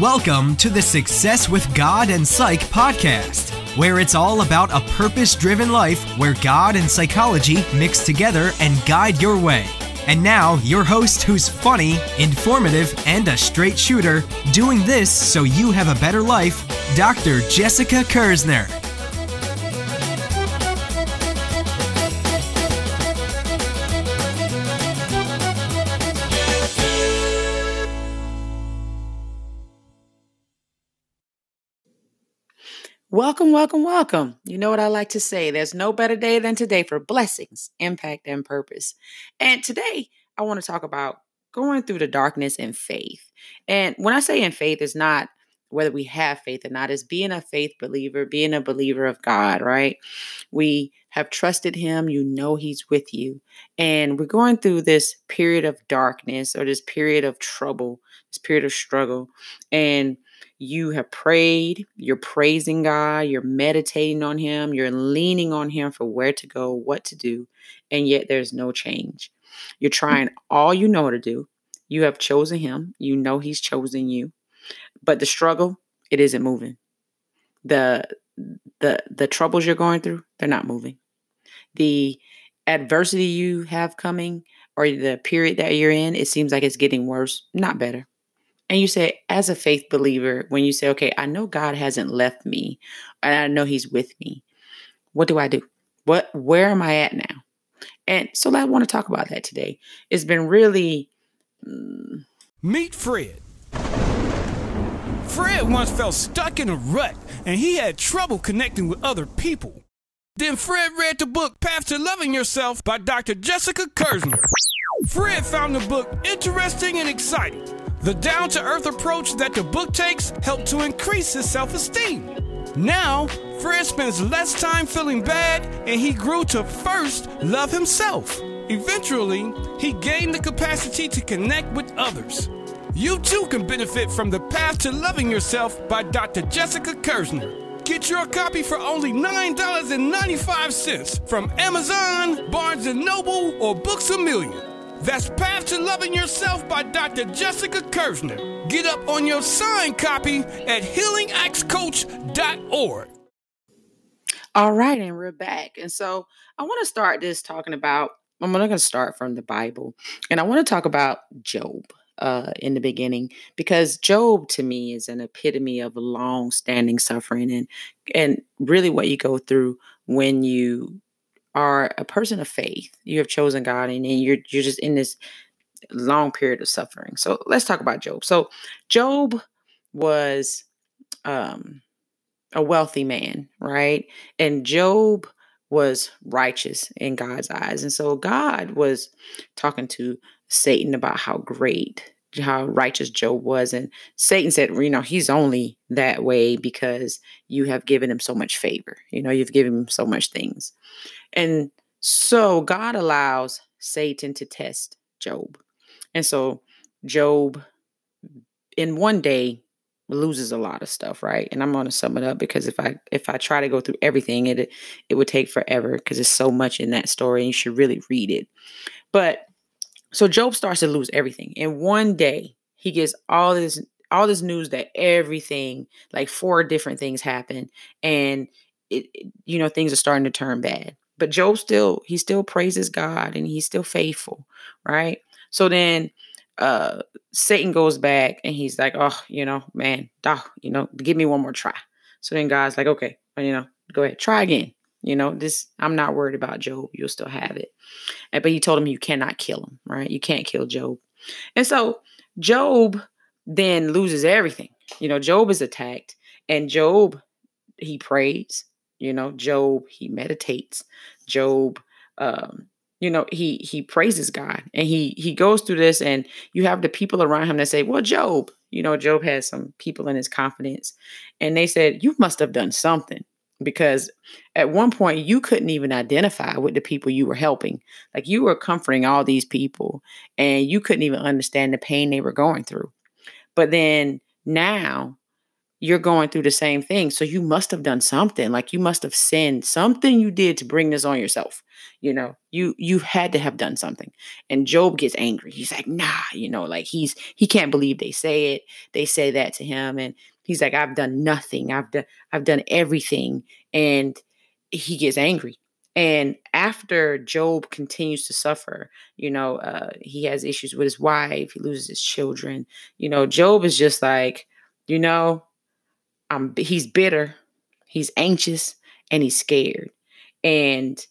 Welcome to the Success with God and Psych podcast, where it's all about a purpose driven life where God and psychology mix together and guide your way. And now, your host, who's funny, informative, and a straight shooter, doing this so you have a better life, Dr. Jessica Kersner. Welcome, welcome, welcome. You know what I like to say there's no better day than today for blessings, impact, and purpose. And today, I want to talk about going through the darkness in faith. And when I say in faith, it's not whether we have faith or not, it's being a faith believer, being a believer of God, right? We have trusted Him, you know He's with you. And we're going through this period of darkness or this period of trouble, this period of struggle. And you have prayed, you're praising God, you're meditating on Him, you're leaning on Him for where to go, what to do, and yet there's no change. You're mm. trying all you know to do. You have chosen Him, you know He's chosen you, but the struggle, it isn't moving. The the the troubles you're going through, they're not moving. The adversity you have coming or the period that you're in, it seems like it's getting worse, not better. And you say, as a faith believer, when you say, okay, I know God hasn't left me and I know He's with me, what do I do? What where am I at now? And so I want to talk about that today. It's been really mm, Meet Fred. Fred once felt stuck in a rut and he had trouble connecting with other people. Then Fred read the book Path to Loving Yourself by Dr. Jessica Kersner. Fred found the book interesting and exciting. The down to earth approach that the book takes helped to increase his self esteem. Now, Fred spends less time feeling bad and he grew to first love himself. Eventually, he gained the capacity to connect with others. You too can benefit from The Path to Loving Yourself by Dr. Jessica Kersner. Get your copy for only $9.95 from Amazon, Barnes & Noble, or Books A Million. That's Path to Loving Yourself by Dr. Jessica Kersner. Get up on your signed copy at healingaxcoach.org. All right, and we're back. And so I want to start this talking about, I'm going to start from the Bible, and I want to talk about Job uh, in the beginning because Job to me is an epitome of long standing suffering and and really what you go through when you are a person of faith. You have chosen God and, and you're you're just in this long period of suffering. So let's talk about Job. So Job was um a wealthy man, right? And Job was righteous in God's eyes. And so God was talking to Satan about how great how righteous Job was. And Satan said, you know, he's only that way because you have given him so much favor. You know, you've given him so much things. And so God allows Satan to test Job. And so Job, in one day, loses a lot of stuff, right? And I'm going to sum it up because if I if I try to go through everything, it it would take forever because there's so much in that story and you should really read it. But so Job starts to lose everything. In one day, he gets all this all this news that everything, like four different things happen, and it, you know things are starting to turn bad. But Job still he still praises God and he's still faithful, right? So then uh Satan goes back and he's like, "Oh, you know, man, duh, you know, give me one more try." So then God's like, "Okay, you know, go ahead, try again." You know, this I'm not worried about Job. You'll still have it. And, but he told him you cannot kill him, right? You can't kill Job. And so Job then loses everything. You know, Job is attacked and Job he prays, you know, Job he meditates. Job um you know he he praises god and he he goes through this and you have the people around him that say well job you know job has some people in his confidence and they said you must have done something because at one point you couldn't even identify with the people you were helping. Like you were comforting all these people and you couldn't even understand the pain they were going through. But then now you're going through the same thing. So you must have done something. Like you must have sinned. Something you did to bring this on yourself. You know, you you had to have done something. And Job gets angry. He's like, nah, you know, like he's he can't believe they say it. They say that to him. And he's like, I've done nothing. I've done I've done everything. And he gets angry. And after Job continues to suffer, you know, uh, he has issues with his wife, he loses his children. You know, Job is just like, you know, I'm he's bitter, he's anxious, and he's scared. And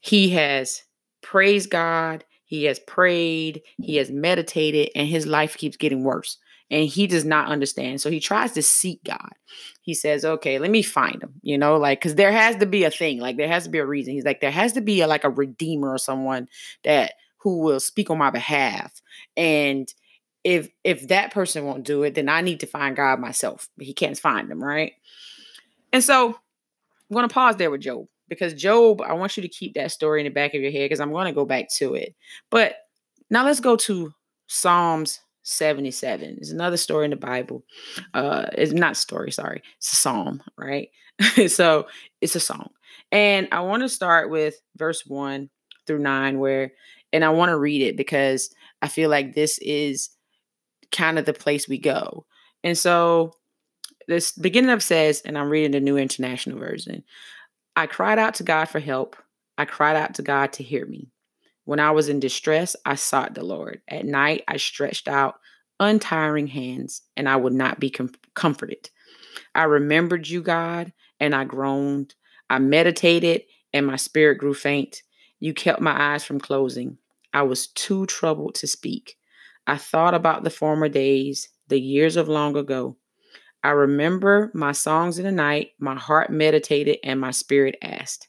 he has praised God, he has prayed, he has meditated, and his life keeps getting worse. And he does not understand. So he tries to seek God. He says, okay, let me find him, you know, like, because there has to be a thing, like, there has to be a reason. He's like, there has to be a, like a redeemer or someone that who will speak on my behalf. And if if that person won't do it, then I need to find God myself. But he can't find him, right? And so I'm going to pause there with Job because Job, I want you to keep that story in the back of your head because I'm going to go back to it. But now let's go to Psalms 77. It's another story in the Bible. Uh it's not story, sorry. It's a psalm, right? so it's a song. And I want to start with verse 1 through 9 where and I want to read it because I feel like this is kind of the place we go. And so this beginning of says, and I'm reading the New International Version I cried out to God for help. I cried out to God to hear me. When I was in distress, I sought the Lord. At night, I stretched out untiring hands, and I would not be com- comforted. I remembered you, God, and I groaned. I meditated, and my spirit grew faint. You kept my eyes from closing. I was too troubled to speak. I thought about the former days, the years of long ago. I remember my songs in the night, my heart meditated, and my spirit asked,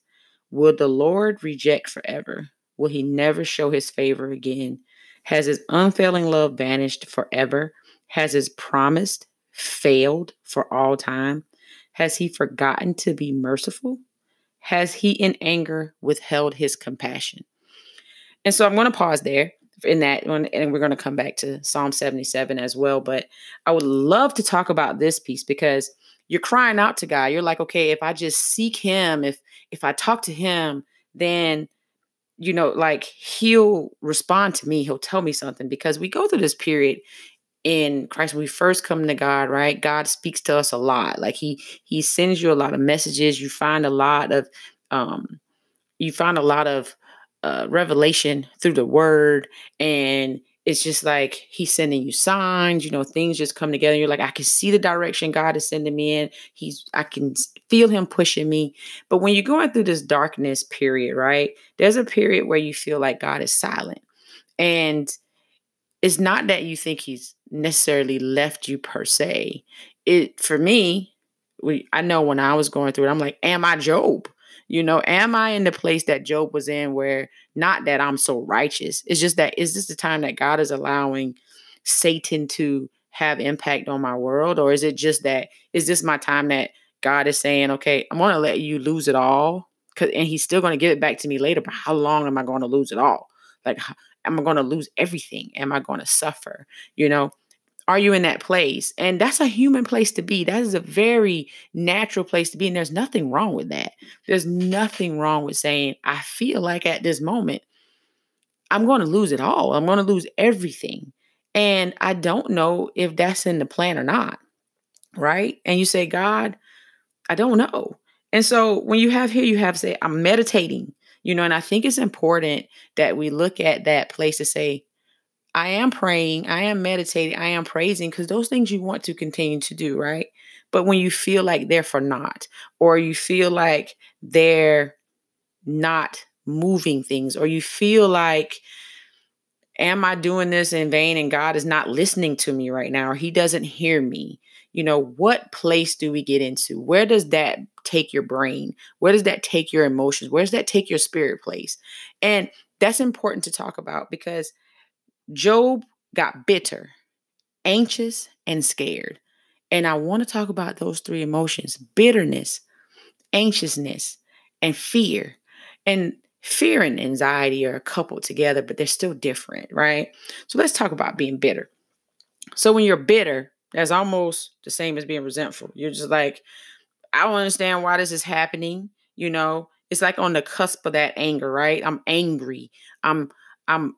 Will the Lord reject forever? Will he never show his favor again? Has his unfailing love vanished forever? Has his promise failed for all time? Has he forgotten to be merciful? Has he in anger withheld his compassion? And so I'm going to pause there in that one and we're going to come back to psalm 77 as well but i would love to talk about this piece because you're crying out to god you're like okay if i just seek him if if i talk to him then you know like he'll respond to me he'll tell me something because we go through this period in Christ when we first come to God, right? God speaks to us a lot. Like he he sends you a lot of messages. You find a lot of um you find a lot of uh, revelation through the word and it's just like he's sending you signs you know things just come together you're like i can see the direction god is sending me in. He's i can feel him pushing me. But when you're going through this darkness period right there's a period where you feel like god is silent and it's not that you think he's necessarily left you per se. It for me we i know when i was going through it i'm like am i job you know, am I in the place that Job was in where not that I'm so righteous, it's just that is this the time that God is allowing Satan to have impact on my world? Or is it just that is this my time that God is saying, okay, I'm gonna let you lose it all? Cause and he's still gonna give it back to me later, but how long am I gonna lose it all? Like am I gonna lose everything? Am I gonna suffer? You know, are you in that place? And that's a human place to be. That is a very natural place to be. And there's nothing wrong with that. There's nothing wrong with saying, I feel like at this moment, I'm going to lose it all. I'm going to lose everything. And I don't know if that's in the plan or not. Right. And you say, God, I don't know. And so when you have here, you have say, I'm meditating, you know, and I think it's important that we look at that place to say, I am praying, I am meditating, I am praising because those things you want to continue to do, right? But when you feel like they're for naught, or you feel like they're not moving things, or you feel like, am I doing this in vain and God is not listening to me right now, or He doesn't hear me? You know, what place do we get into? Where does that take your brain? Where does that take your emotions? Where does that take your spirit place? And that's important to talk about because Job got bitter, anxious, and scared. And I want to talk about those three emotions bitterness, anxiousness, and fear. And fear and anxiety are coupled together, but they're still different, right? So let's talk about being bitter. So when you're bitter, That's almost the same as being resentful. You're just like, I don't understand why this is happening. You know, it's like on the cusp of that anger, right? I'm angry. I'm, I'm,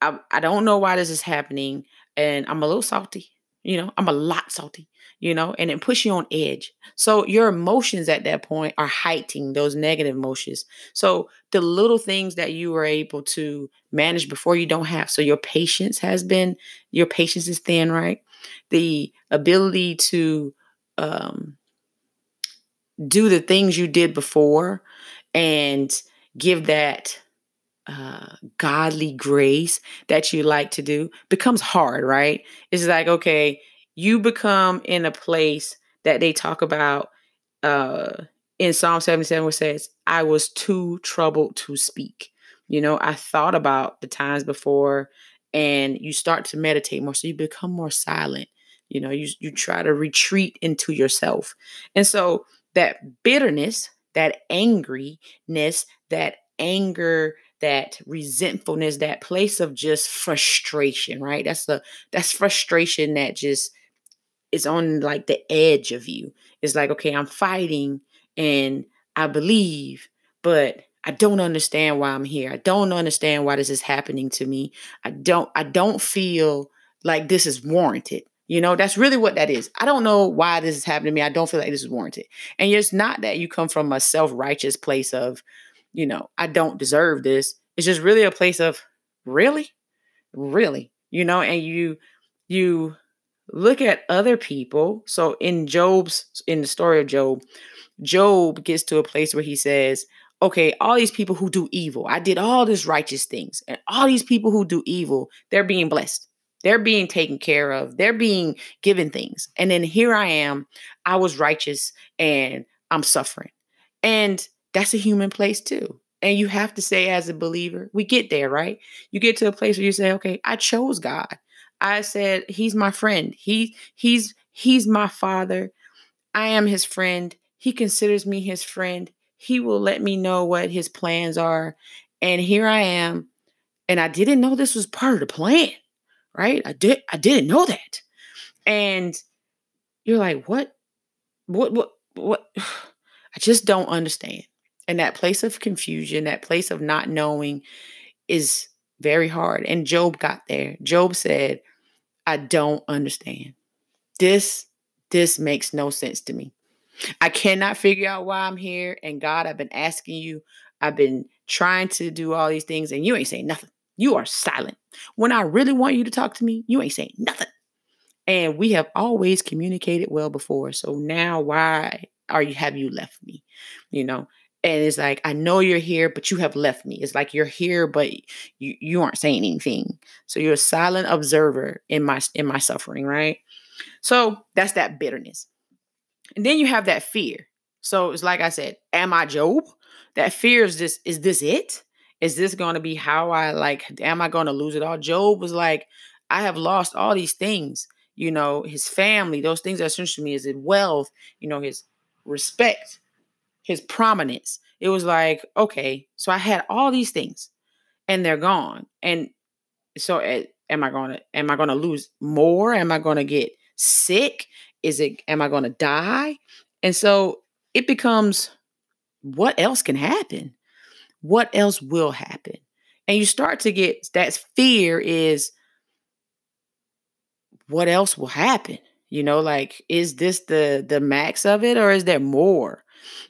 I, I don't know why this is happening, and I'm a little salty. You know, I'm a lot salty you know, and it puts you on edge. So your emotions at that point are heightening those negative emotions. So the little things that you were able to manage before you don't have. So your patience has been, your patience is thin, right? The ability to um, do the things you did before and give that uh, godly grace that you like to do becomes hard, right? It's like, okay, you become in a place that they talk about uh, in Psalm 77, where says, I was too troubled to speak. You know, I thought about the times before, and you start to meditate more. So you become more silent. You know, you, you try to retreat into yourself. And so that bitterness, that angriness, that anger, that resentfulness, that place of just frustration, right? That's the that's frustration that just is on like the edge of you. It's like, okay, I'm fighting and I believe, but I don't understand why I'm here. I don't understand why this is happening to me. I don't I don't feel like this is warranted. You know, that's really what that is. I don't know why this is happening to me. I don't feel like this is warranted. And it's not that you come from a self-righteous place of, you know, I don't deserve this. It's just really a place of really? Really? You know, and you you look at other people. So in Job's in the story of Job, Job gets to a place where he says, okay, all these people who do evil, I did all these righteous things, and all these people who do evil, they're being blessed. They're being taken care of. They're being given things. And then here I am, I was righteous and I'm suffering. And that's a human place too. And you have to say, as a believer, we get there, right? You get to a place where you say, okay, I chose God. I said, He's my friend. He he's he's my father. I am his friend. He considers me his friend. He will let me know what his plans are. And here I am. And I didn't know this was part of the plan. Right? I did I didn't know that. And you're like, what? What what what I just don't understand. And that place of confusion, that place of not knowing is very hard. And Job got there. Job said, I don't understand. This this makes no sense to me. I cannot figure out why I'm here. And God, I've been asking you, I've been trying to do all these things, and you ain't saying nothing. You are silent. When I really want you to talk to me, you ain't saying nothing. And we have always communicated well before. So now why are you have you left me? You know, and it's like i know you're here but you have left me. It's like you're here but you you aren't saying anything. So you're a silent observer in my in my suffering right? So that's that bitterness. And then you have that fear. So it's like i said am i job? That fear is this is this it? Is this going to be how i like am i going to lose it all? Job was like i have lost all these things you know his family those things that essential to me is his wealth you know his respect his prominence. It was like, okay, so I had all these things and they're gone. And so eh, am I going to am I going to lose more? Am I going to get sick? Is it am I going to die? And so it becomes what else can happen? What else will happen? And you start to get that fear is what else will happen? You know, like is this the the max of it or is there more?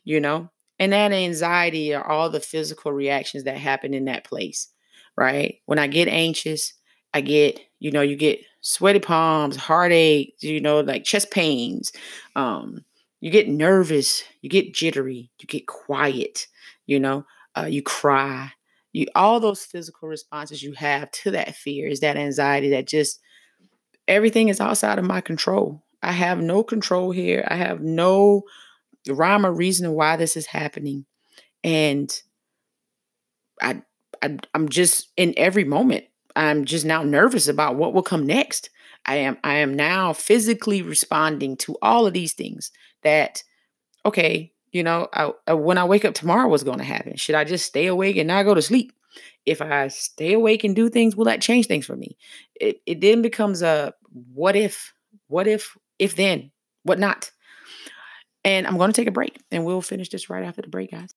You know? And that anxiety are all the physical reactions that happen in that place, right? When I get anxious, I get, you know, you get sweaty palms, heartache, you know, like chest pains. Um, you get nervous, you get jittery, you get quiet, you know, uh, you cry. You all those physical responses you have to that fear is that anxiety that just everything is outside of my control. I have no control here. I have no rhyme or reason why this is happening. And I, I I'm just in every moment, I'm just now nervous about what will come next. I am I am now physically responding to all of these things that okay, you know, I, when I wake up tomorrow what's going to happen? Should I just stay awake and not go to sleep? If I stay awake and do things, will that change things for me? It it then becomes a what if What if, if then, what not? And I'm going to take a break and we'll finish this right after the break, guys.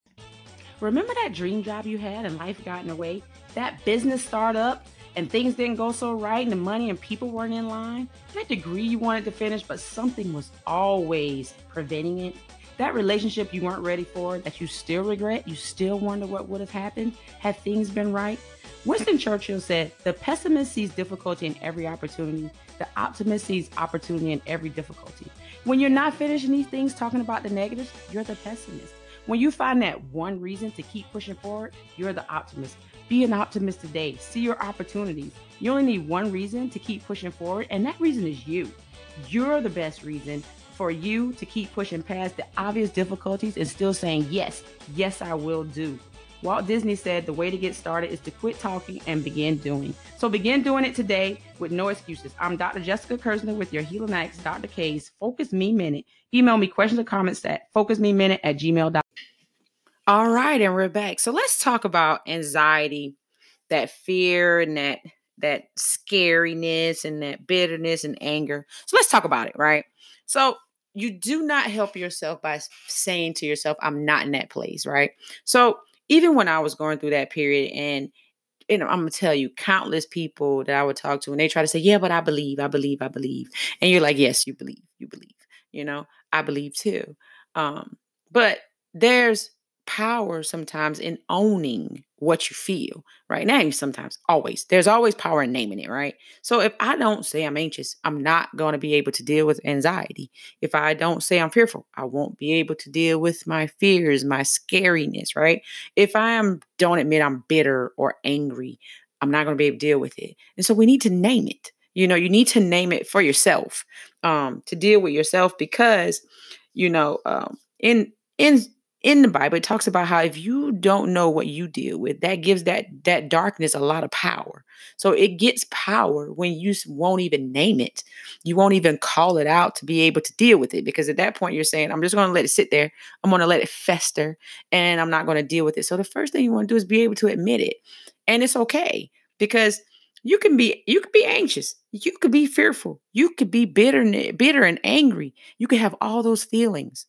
Remember that dream job you had and life got in the way? That business startup and things didn't go so right and the money and people weren't in line? That degree you wanted to finish, but something was always preventing it? That relationship you weren't ready for, that you still regret, you still wonder what would have happened had things been right? Winston Churchill said, The pessimist sees difficulty in every opportunity, the optimist sees opportunity in every difficulty. When you're not finishing these things talking about the negatives, you're the pessimist. When you find that one reason to keep pushing forward, you're the optimist. Be an optimist today. See your opportunities. You only need one reason to keep pushing forward, and that reason is you. You're the best reason for you to keep pushing past the obvious difficulties and still saying, Yes, yes, I will do. Walt Disney said the way to get started is to quit talking and begin doing. So begin doing it today with no excuses. I'm Dr. Jessica Kersner with your Healing X, Dr. K's Focus Me Minute. Email me questions or comments at focusmeminute at gmail.com. All right, and we're back. So let's talk about anxiety, that fear and that that scariness and that bitterness and anger. So let's talk about it, right? So you do not help yourself by saying to yourself, I'm not in that place, right? So even when I was going through that period and you know, I'm gonna tell you, countless people that I would talk to, and they try to say, "Yeah, but I believe, I believe, I believe," and you're like, "Yes, you believe, you believe." You know, I believe too. Um, but there's power sometimes in owning what you feel, right? Now, sometimes, always. There's always power in naming it, right? So if I don't say I'm anxious, I'm not going to be able to deal with anxiety. If I don't say I'm fearful, I won't be able to deal with my fears, my scariness, right? If I am don't admit I'm bitter or angry, I'm not going to be able to deal with it. And so we need to name it. You know, you need to name it for yourself, um, to deal with yourself because, you know, um, in in in the Bible, it talks about how if you don't know what you deal with, that gives that that darkness a lot of power. So it gets power when you won't even name it. You won't even call it out to be able to deal with it because at that point you're saying, I'm just going to let it sit there. I'm going to let it fester and I'm not going to deal with it. So the first thing you want to do is be able to admit it. And it's okay because you can be you could be anxious. You could be fearful. You could be bitter, bitter and angry. You could have all those feelings.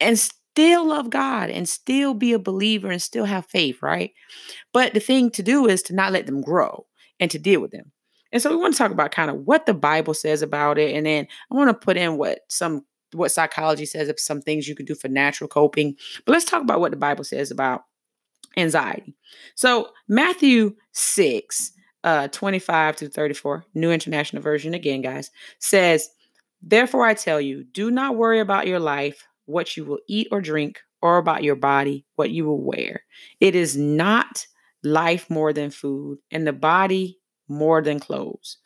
And still love God and still be a believer and still have faith, right? But the thing to do is to not let them grow and to deal with them. And so we want to talk about kind of what the Bible says about it. And then I want to put in what some what psychology says of some things you can do for natural coping. But let's talk about what the Bible says about anxiety. So Matthew 6, uh, 25 to 34, New International Version again, guys, says, Therefore I tell you, do not worry about your life what you will eat or drink, or about your body, what you will wear. It is not life more than food, and the body more than clothes.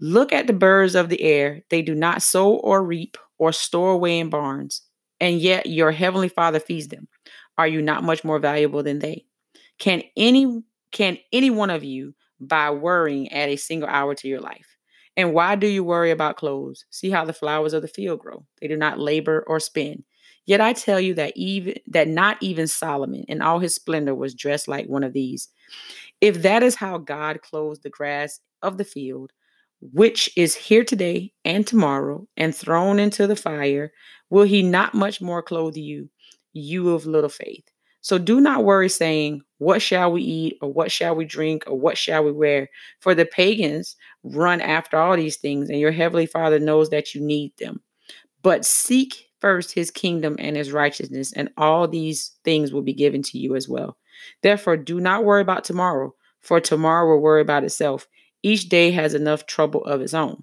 Look at the birds of the air. They do not sow or reap or store away in barns, and yet your heavenly Father feeds them. Are you not much more valuable than they? Can any can any one of you by worrying add a single hour to your life? And why do you worry about clothes? See how the flowers of the field grow. They do not labor or spin. Yet I tell you that even that not even Solomon in all his splendor was dressed like one of these. If that is how God clothes the grass of the field, which is here today and tomorrow and thrown into the fire, will he not much more clothe you, you of little faith? So do not worry, saying, What shall we eat, or what shall we drink, or what shall we wear? For the pagans run after all these things, and your heavenly Father knows that you need them. But seek first his kingdom and his righteousness, and all these things will be given to you as well. Therefore, do not worry about tomorrow, for tomorrow will worry about itself. Each day has enough trouble of its own.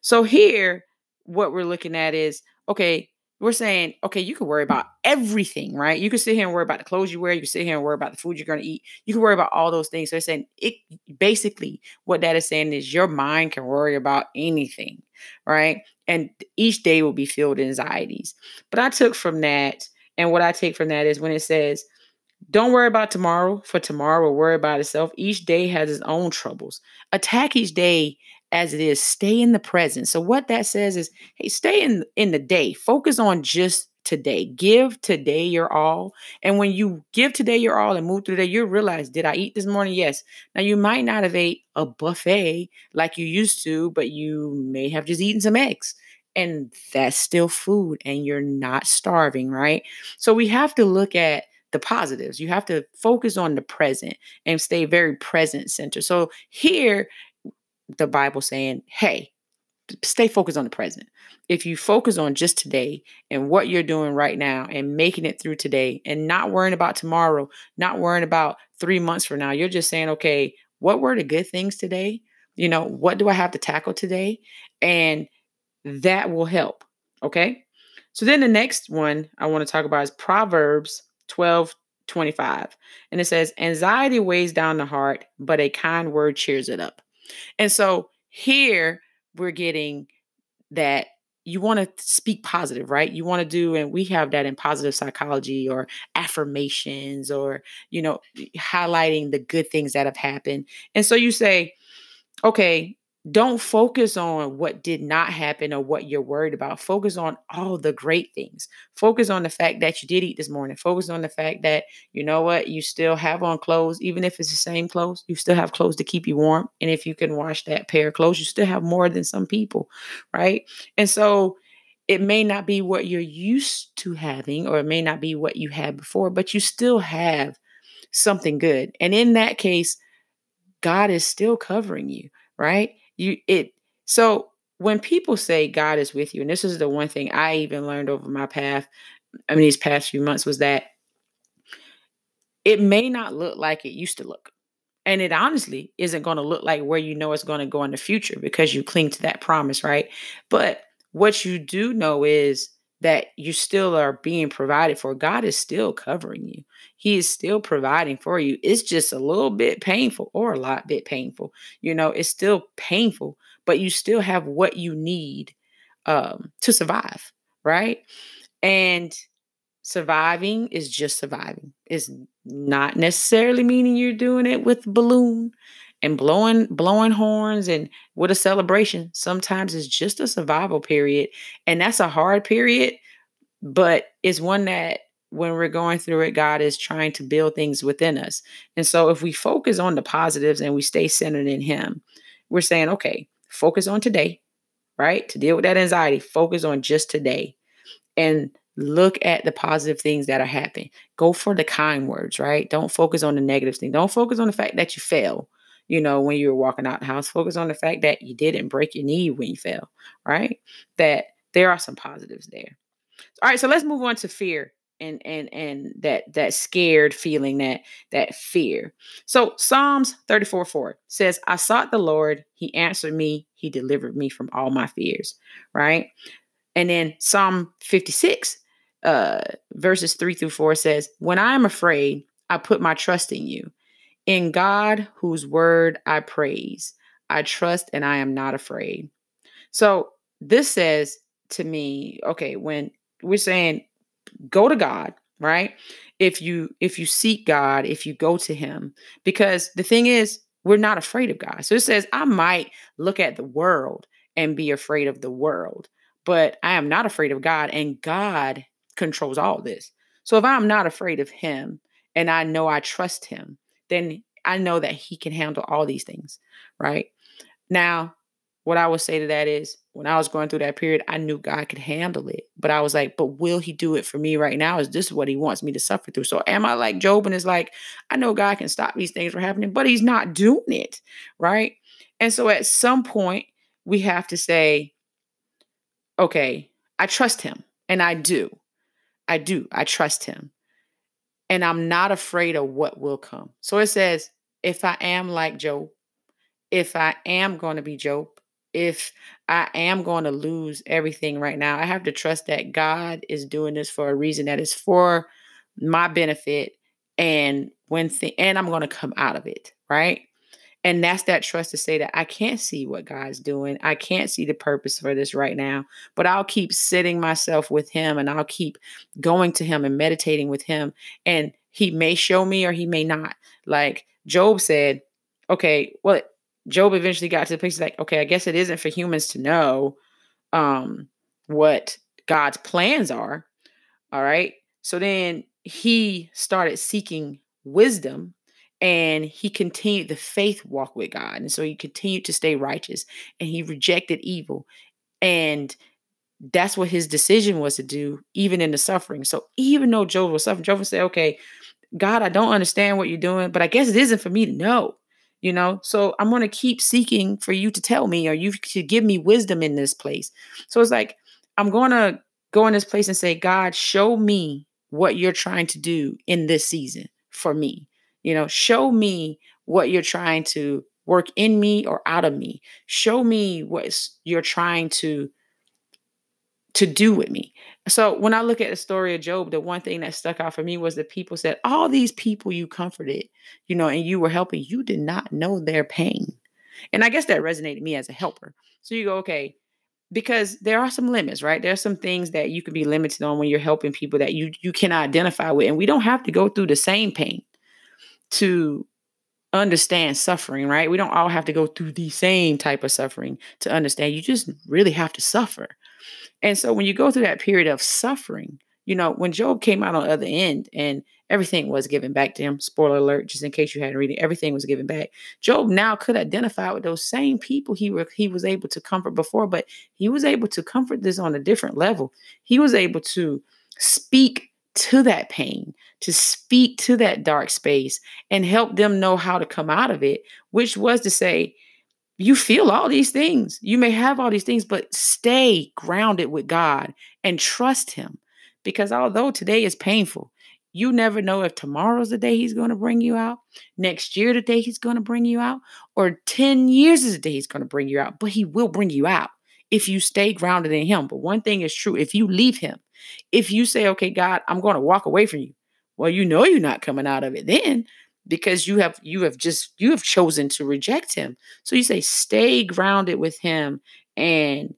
So, here, what we're looking at is okay, we're saying, okay, you can worry about everything, right? You can sit here and worry about the clothes you wear. You can sit here and worry about the food you're going to eat. You can worry about all those things. So it's saying it basically what that is saying is your mind can worry about anything, right? And each day will be filled with anxieties. But I took from that, and what I take from that is when it says, don't worry about tomorrow, for tomorrow will worry about itself. Each day has its own troubles. Attack each day as it is. Stay in the present. So what that says is, hey, stay in in the day. Focus on just today. Give today your all. And when you give today your all and move through the day, you'll realize, did I eat this morning? Yes. Now you might not have ate a buffet like you used to, but you may have just eaten some eggs. And that's still food, and you're not starving, right? So we have to look at the positives. You have to focus on the present and stay very present centered. So here, the Bible saying, hey, stay focused on the present. If you focus on just today and what you're doing right now and making it through today and not worrying about tomorrow, not worrying about three months from now, you're just saying, okay, what were the good things today? You know, what do I have to tackle today? And that will help. Okay. So then the next one I want to talk about is Proverbs 12 25. And it says, Anxiety weighs down the heart, but a kind word cheers it up. And so here we're getting that you want to speak positive, right? You want to do, and we have that in positive psychology or affirmations or, you know, highlighting the good things that have happened. And so you say, okay, don't focus on what did not happen or what you're worried about. Focus on all the great things. Focus on the fact that you did eat this morning. Focus on the fact that, you know what, you still have on clothes, even if it's the same clothes, you still have clothes to keep you warm. And if you can wash that pair of clothes, you still have more than some people, right? And so it may not be what you're used to having, or it may not be what you had before, but you still have something good. And in that case, God is still covering you, right? You it so when people say God is with you, and this is the one thing I even learned over my path, I mean, these past few months was that it may not look like it used to look. And it honestly isn't going to look like where you know it's going to go in the future because you cling to that promise, right? But what you do know is that you still are being provided for. God is still covering you. He is still providing for you. It's just a little bit painful or a lot bit painful. You know, it's still painful, but you still have what you need um, to survive, right? And surviving is just surviving. It's not necessarily meaning you're doing it with balloon and blowing blowing horns and with a celebration sometimes it's just a survival period and that's a hard period but it's one that when we're going through it god is trying to build things within us and so if we focus on the positives and we stay centered in him we're saying okay focus on today right to deal with that anxiety focus on just today and look at the positive things that are happening. Go for the kind words right? Don't focus on the negative thing. Don't focus on the fact that you fail you know, when you were walking out the house. Focus on the fact that you didn't break your knee when you fell, right? That there are some positives there. All right, so let's move on to fear and and and that that scared feeling that that fear so psalms 34 4 says i sought the lord he answered me he delivered me from all my fears right and then psalm 56 uh verses 3 through 4 says when i am afraid i put my trust in you in God, whose word I praise, I trust and I am not afraid. So this says to me, okay, when we're saying go to God, right? If you if you seek God, if you go to him, because the thing is, we're not afraid of God. So it says, I might look at the world and be afraid of the world, but I am not afraid of God, and God controls all this. So if I'm not afraid of him and I know I trust him, then I know that he can handle all these things, right? Now, what I would say to that is when I was going through that period, I knew God could handle it. But I was like, but will he do it for me right now? Is this what he wants me to suffer through? So am I like Job and is like, I know God can stop these things from happening, but he's not doing it, right? And so at some point, we have to say, okay, I trust him. And I do. I do. I trust him and I'm not afraid of what will come. So it says, if I am like Job, if I am going to be Job, if I am going to lose everything right now, I have to trust that God is doing this for a reason that is for my benefit and when th- and I'm going to come out of it, right? And that's that trust to say that I can't see what God's doing. I can't see the purpose for this right now, but I'll keep sitting myself with Him and I'll keep going to Him and meditating with Him. And He may show me or He may not. Like Job said, okay, well, Job eventually got to the place like, okay, I guess it isn't for humans to know um, what God's plans are. All right. So then he started seeking wisdom and he continued the faith walk with God. And so he continued to stay righteous and he rejected evil. And that's what his decision was to do, even in the suffering. So even though Job was suffering, Job would say, okay, God, I don't understand what you're doing, but I guess it isn't for me to know, you know? So I'm going to keep seeking for you to tell me, or you to give me wisdom in this place. So it's like, I'm going to go in this place and say, God, show me what you're trying to do in this season for me. You know, show me what you're trying to work in me or out of me. Show me what you're trying to to do with me. So when I look at the story of Job, the one thing that stuck out for me was that people said, All these people you comforted, you know, and you were helping, you did not know their pain. And I guess that resonated me as a helper. So you go, okay, because there are some limits, right? There are some things that you can be limited on when you're helping people that you you can identify with. And we don't have to go through the same pain to understand suffering, right? We don't all have to go through the same type of suffering to understand. You just really have to suffer. And so when you go through that period of suffering, you know, when Job came out on the other end and everything was given back to him, spoiler alert, just in case you hadn't read it, everything was given back. Job now could identify with those same people he were, he was able to comfort before, but he was able to comfort this on a different level. He was able to speak to that pain, to speak to that dark space and help them know how to come out of it, which was to say, you feel all these things. You may have all these things, but stay grounded with God and trust Him. Because although today is painful, you never know if tomorrow's the day He's going to bring you out, next year, the day He's going to bring you out, or 10 years is the day He's going to bring you out. But He will bring you out if you stay grounded in Him. But one thing is true if you leave Him, if you say, okay, God, I'm going to walk away from you, well, you know you're not coming out of it then because you have you have just you have chosen to reject him. So you say stay grounded with him and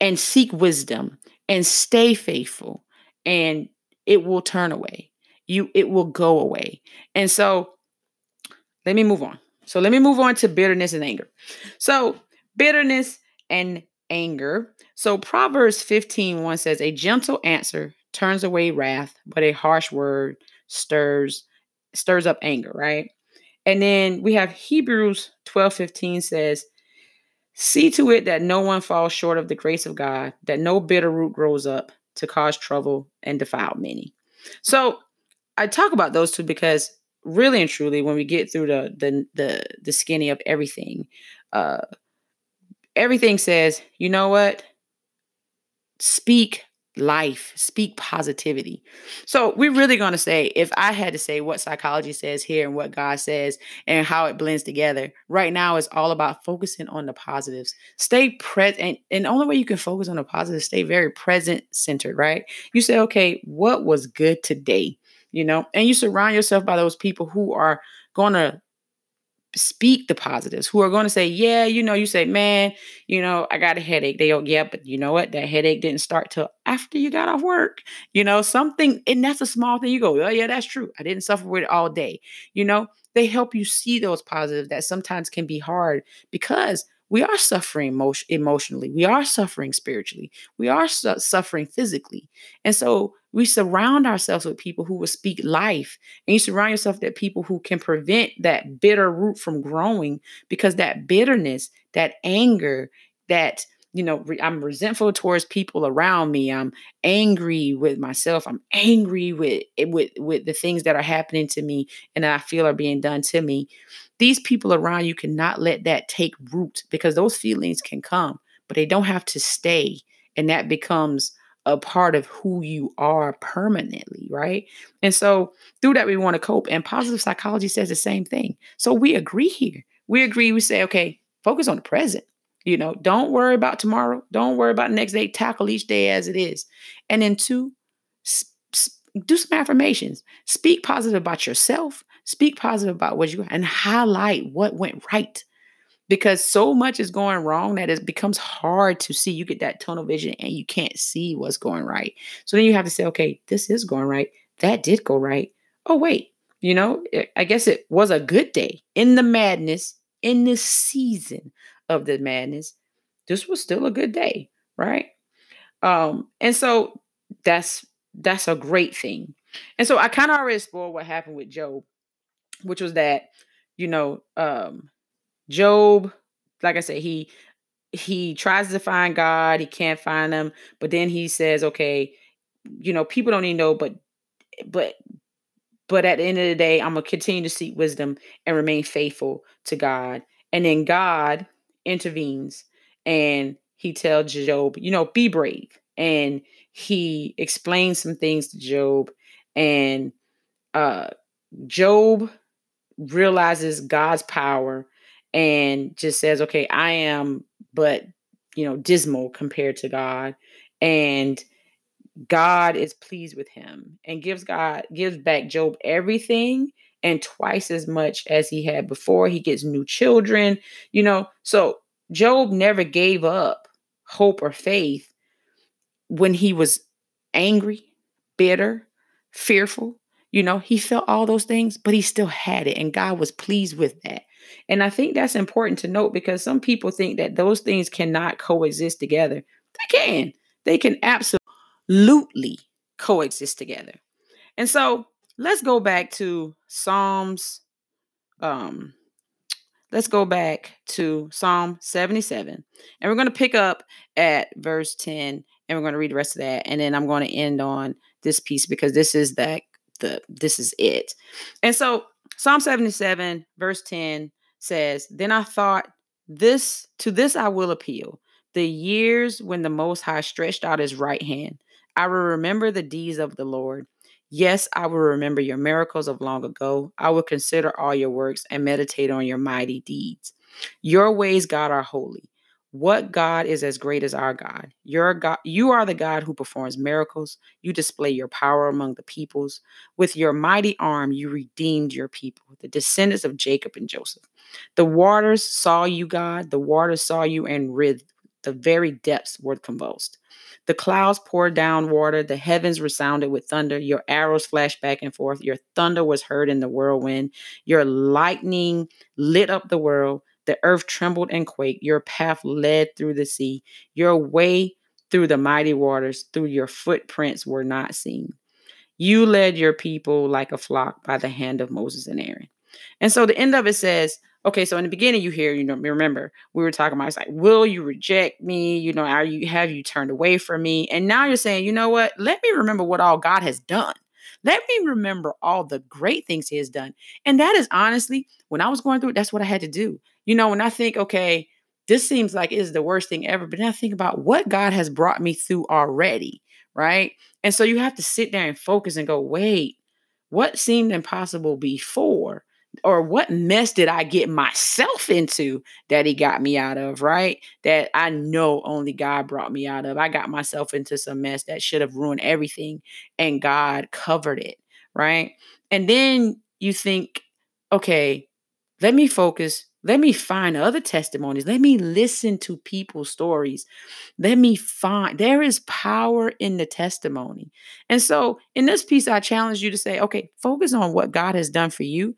and seek wisdom and stay faithful and it will turn away. You it will go away. And so let me move on. So let me move on to bitterness and anger. So bitterness and anger so proverbs 15 1 says a gentle answer turns away wrath but a harsh word stirs stirs up anger, right? And then we have Hebrews 12 15 says, See to it that no one falls short of the grace of God, that no bitter root grows up to cause trouble and defile many. So I talk about those two because really and truly, when we get through the the the, the skinny of everything, uh everything says, you know what? Speak life, speak positivity. So we're really going to say, if I had to say what psychology says here and what God says and how it blends together, right now is all about focusing on the positives. Stay present. And the only way you can focus on the positives, stay very present centered, right? You say, okay, what was good today? You know, and you surround yourself by those people who are going to speak the positives who are going to say, Yeah, you know, you say, Man, you know, I got a headache. They go, Yeah, but you know what? That headache didn't start till after you got off work. You know, something, and that's a small thing. You go, Oh, yeah, that's true. I didn't suffer with it all day. You know, they help you see those positives that sometimes can be hard because we are suffering emotion- emotionally. We are suffering spiritually. We are su- suffering physically. And so we surround ourselves with people who will speak life. And you surround yourself with people who can prevent that bitter root from growing because that bitterness, that anger, that you know re- i'm resentful towards people around me i'm angry with myself i'm angry with eh, with with the things that are happening to me and that i feel are being done to me these people around you cannot let that take root because those feelings can come but they don't have to stay and that becomes a part of who you are permanently, right? And so through that, we want to cope. And positive psychology says the same thing. So we agree here. We agree, we say, okay, focus on the present. You know, don't worry about tomorrow. Don't worry about next day. Tackle each day as it is. And then two, do some affirmations. Speak positive about yourself. Speak positive about what you and highlight what went right because so much is going wrong that it becomes hard to see. You get that tunnel vision and you can't see what's going right. So then you have to say, okay, this is going right. That did go right. Oh, wait, you know, I guess it was a good day in the madness, in this season of the madness. This was still a good day, right? Um, and so that's that's a great thing. And so I kind of already spoiled what happened with Job, which was that, you know, um, Job, like I said, he he tries to find God, he can't find him, but then he says, okay, you know, people don't even know, but but but at the end of the day, I'm gonna continue to seek wisdom and remain faithful to God. And then God intervenes and he tells Job, you know, be brave. And he explains some things to Job. And uh Job realizes God's power and just says, okay, I am but you know, dismal compared to God. And God is pleased with him and gives God gives back Job everything and twice as much as he had before. He gets new children, you know. So Job never gave up hope or faith when he was angry, bitter, fearful. You know, he felt all those things, but he still had it, and God was pleased with that. And I think that's important to note because some people think that those things cannot coexist together. They can. They can absolutely coexist together. And so let's go back to Psalms. Um, let's go back to Psalm 77. And we're going to pick up at verse 10 and we're going to read the rest of that. And then I'm going to end on this piece because this is that the this is it. And so Psalm 77, verse 10 says, Then I thought, this to this I will appeal. The years when the Most High stretched out his right hand I will remember the deeds of the Lord. Yes, I will remember your miracles of long ago. I will consider all your works and meditate on your mighty deeds. Your ways, God, are holy. What God is as great as our God? Your God, you are the God who performs miracles. You display your power among the peoples. With your mighty arm, you redeemed your people, the descendants of Jacob and Joseph. The waters saw you, God. The waters saw you and writhed. The very depths were convulsed. The clouds poured down water, the heavens resounded with thunder, your arrows flashed back and forth, your thunder was heard in the whirlwind, your lightning lit up the world, the earth trembled and quaked, your path led through the sea, your way through the mighty waters, through your footprints were not seen. You led your people like a flock by the hand of Moses and Aaron. And so the end of it says, okay, so in the beginning you hear, you know, remember we were talking about it's like, will you reject me? You know, are you have you turned away from me? And now you're saying, you know what? Let me remember what all God has done. Let me remember all the great things he has done. And that is honestly, when I was going through it, that's what I had to do. You know, when I think, okay, this seems like is the worst thing ever, but then I think about what God has brought me through already, right? And so you have to sit there and focus and go, wait, what seemed impossible before? Or what mess did I get myself into that he got me out of, right? That I know only God brought me out of. I got myself into some mess that should have ruined everything and God covered it, right? And then you think, okay, let me focus. Let me find other testimonies. Let me listen to people's stories. Let me find, there is power in the testimony. And so in this piece, I challenge you to say, okay, focus on what God has done for you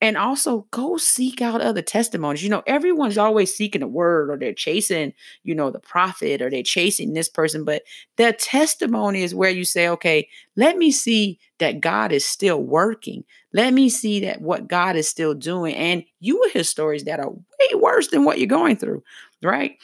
and also go seek out other testimonies. You know, everyone's always seeking a word or they're chasing, you know, the prophet or they're chasing this person. But the testimony is where you say, okay, let me see that God is still working. Let me see that what God is still doing. And you will hear stories that are way worse than what you're going through, right?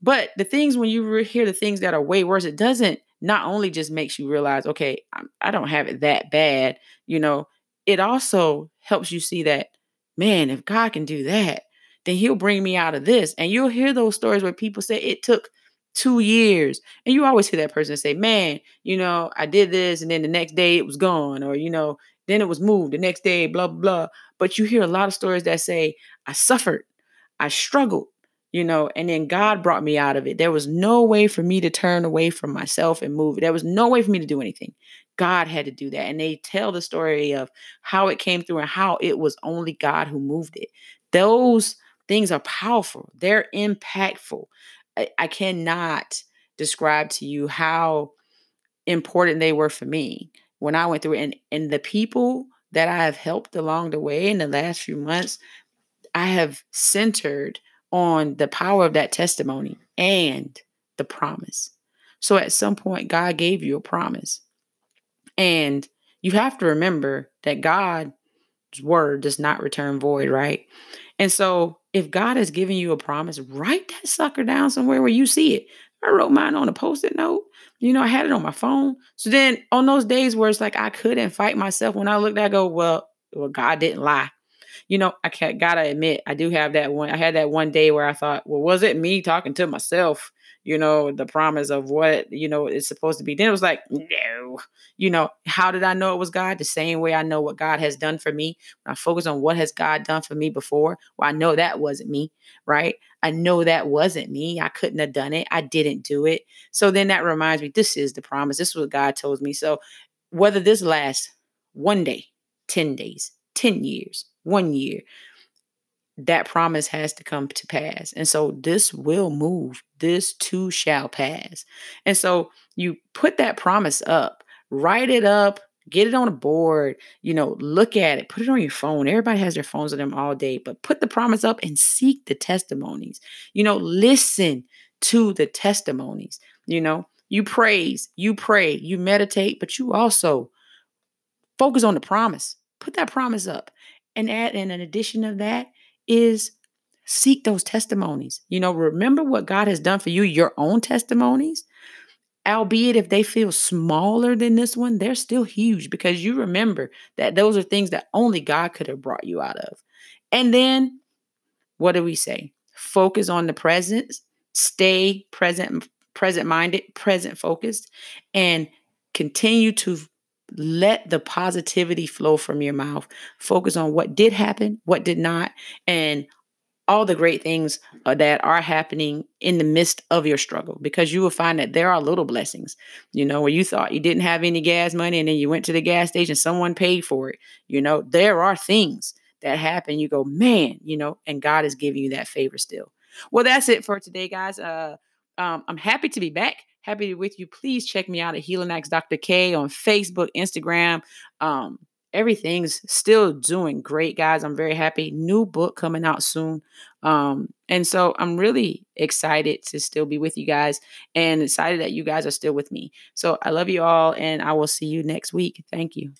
But the things when you hear the things that are way worse, it doesn't not only just makes you realize, okay, I don't have it that bad, you know, it also helps you see that, man, if God can do that, then he'll bring me out of this. And you'll hear those stories where people say it took two years. And you always hear that person say, man, you know, I did this and then the next day it was gone. Or, you know, then it was moved the next day, blah, blah, blah. But you hear a lot of stories that say, I suffered, I struggled, you know, and then God brought me out of it. There was no way for me to turn away from myself and move. There was no way for me to do anything. God had to do that. And they tell the story of how it came through and how it was only God who moved it. Those things are powerful, they're impactful. I, I cannot describe to you how important they were for me when I went through it. And, and the people that I have helped along the way in the last few months, I have centered on the power of that testimony and the promise. So at some point, God gave you a promise. And you have to remember that God's word does not return void, right? And so if God has given you a promise, write that sucker down somewhere where you see it. I wrote mine on a post-it note. You know, I had it on my phone. So then on those days where it's like I couldn't fight myself, when I looked, I go, well, well, God didn't lie. You know, I gotta admit, I do have that one. I had that one day where I thought, well, was it me talking to myself? You know, the promise of what, you know, it's supposed to be. Then it was like, no, you know, how did I know it was God? The same way I know what God has done for me. When I focus on what has God done for me before, well, I know that wasn't me, right? I know that wasn't me. I couldn't have done it. I didn't do it. So then that reminds me, this is the promise. This is what God told me. So whether this lasts one day, 10 days, 10 years, one year, that promise has to come to pass. And so this will move. This too shall pass. And so you put that promise up, write it up, get it on a board, you know, look at it, put it on your phone. Everybody has their phones on them all day, but put the promise up and seek the testimonies. You know, listen to the testimonies. You know, you praise, you pray, you meditate, but you also focus on the promise. Put that promise up. And add, in an addition of that, is seek those testimonies. You know, remember what God has done for you, your own testimonies. Albeit if they feel smaller than this one, they're still huge because you remember that those are things that only God could have brought you out of. And then what do we say? Focus on the present, stay present, present minded, present focused, and continue to let the positivity flow from your mouth. Focus on what did happen, what did not, and all the great things uh, that are happening in the midst of your struggle because you will find that there are little blessings. You know where you thought you didn't have any gas money and then you went to the gas station someone paid for it. You know there are things that happen. You go man you know and god is giving you that favor still. Well that's it for today guys. Uh um, i'm happy to be back happy to be with you. Please check me out at Healing Axe Dr. K on Facebook, Instagram. Um, everything's still doing great, guys. I'm very happy. New book coming out soon. Um, and so I'm really excited to still be with you guys and excited that you guys are still with me. So I love you all, and I will see you next week. Thank you.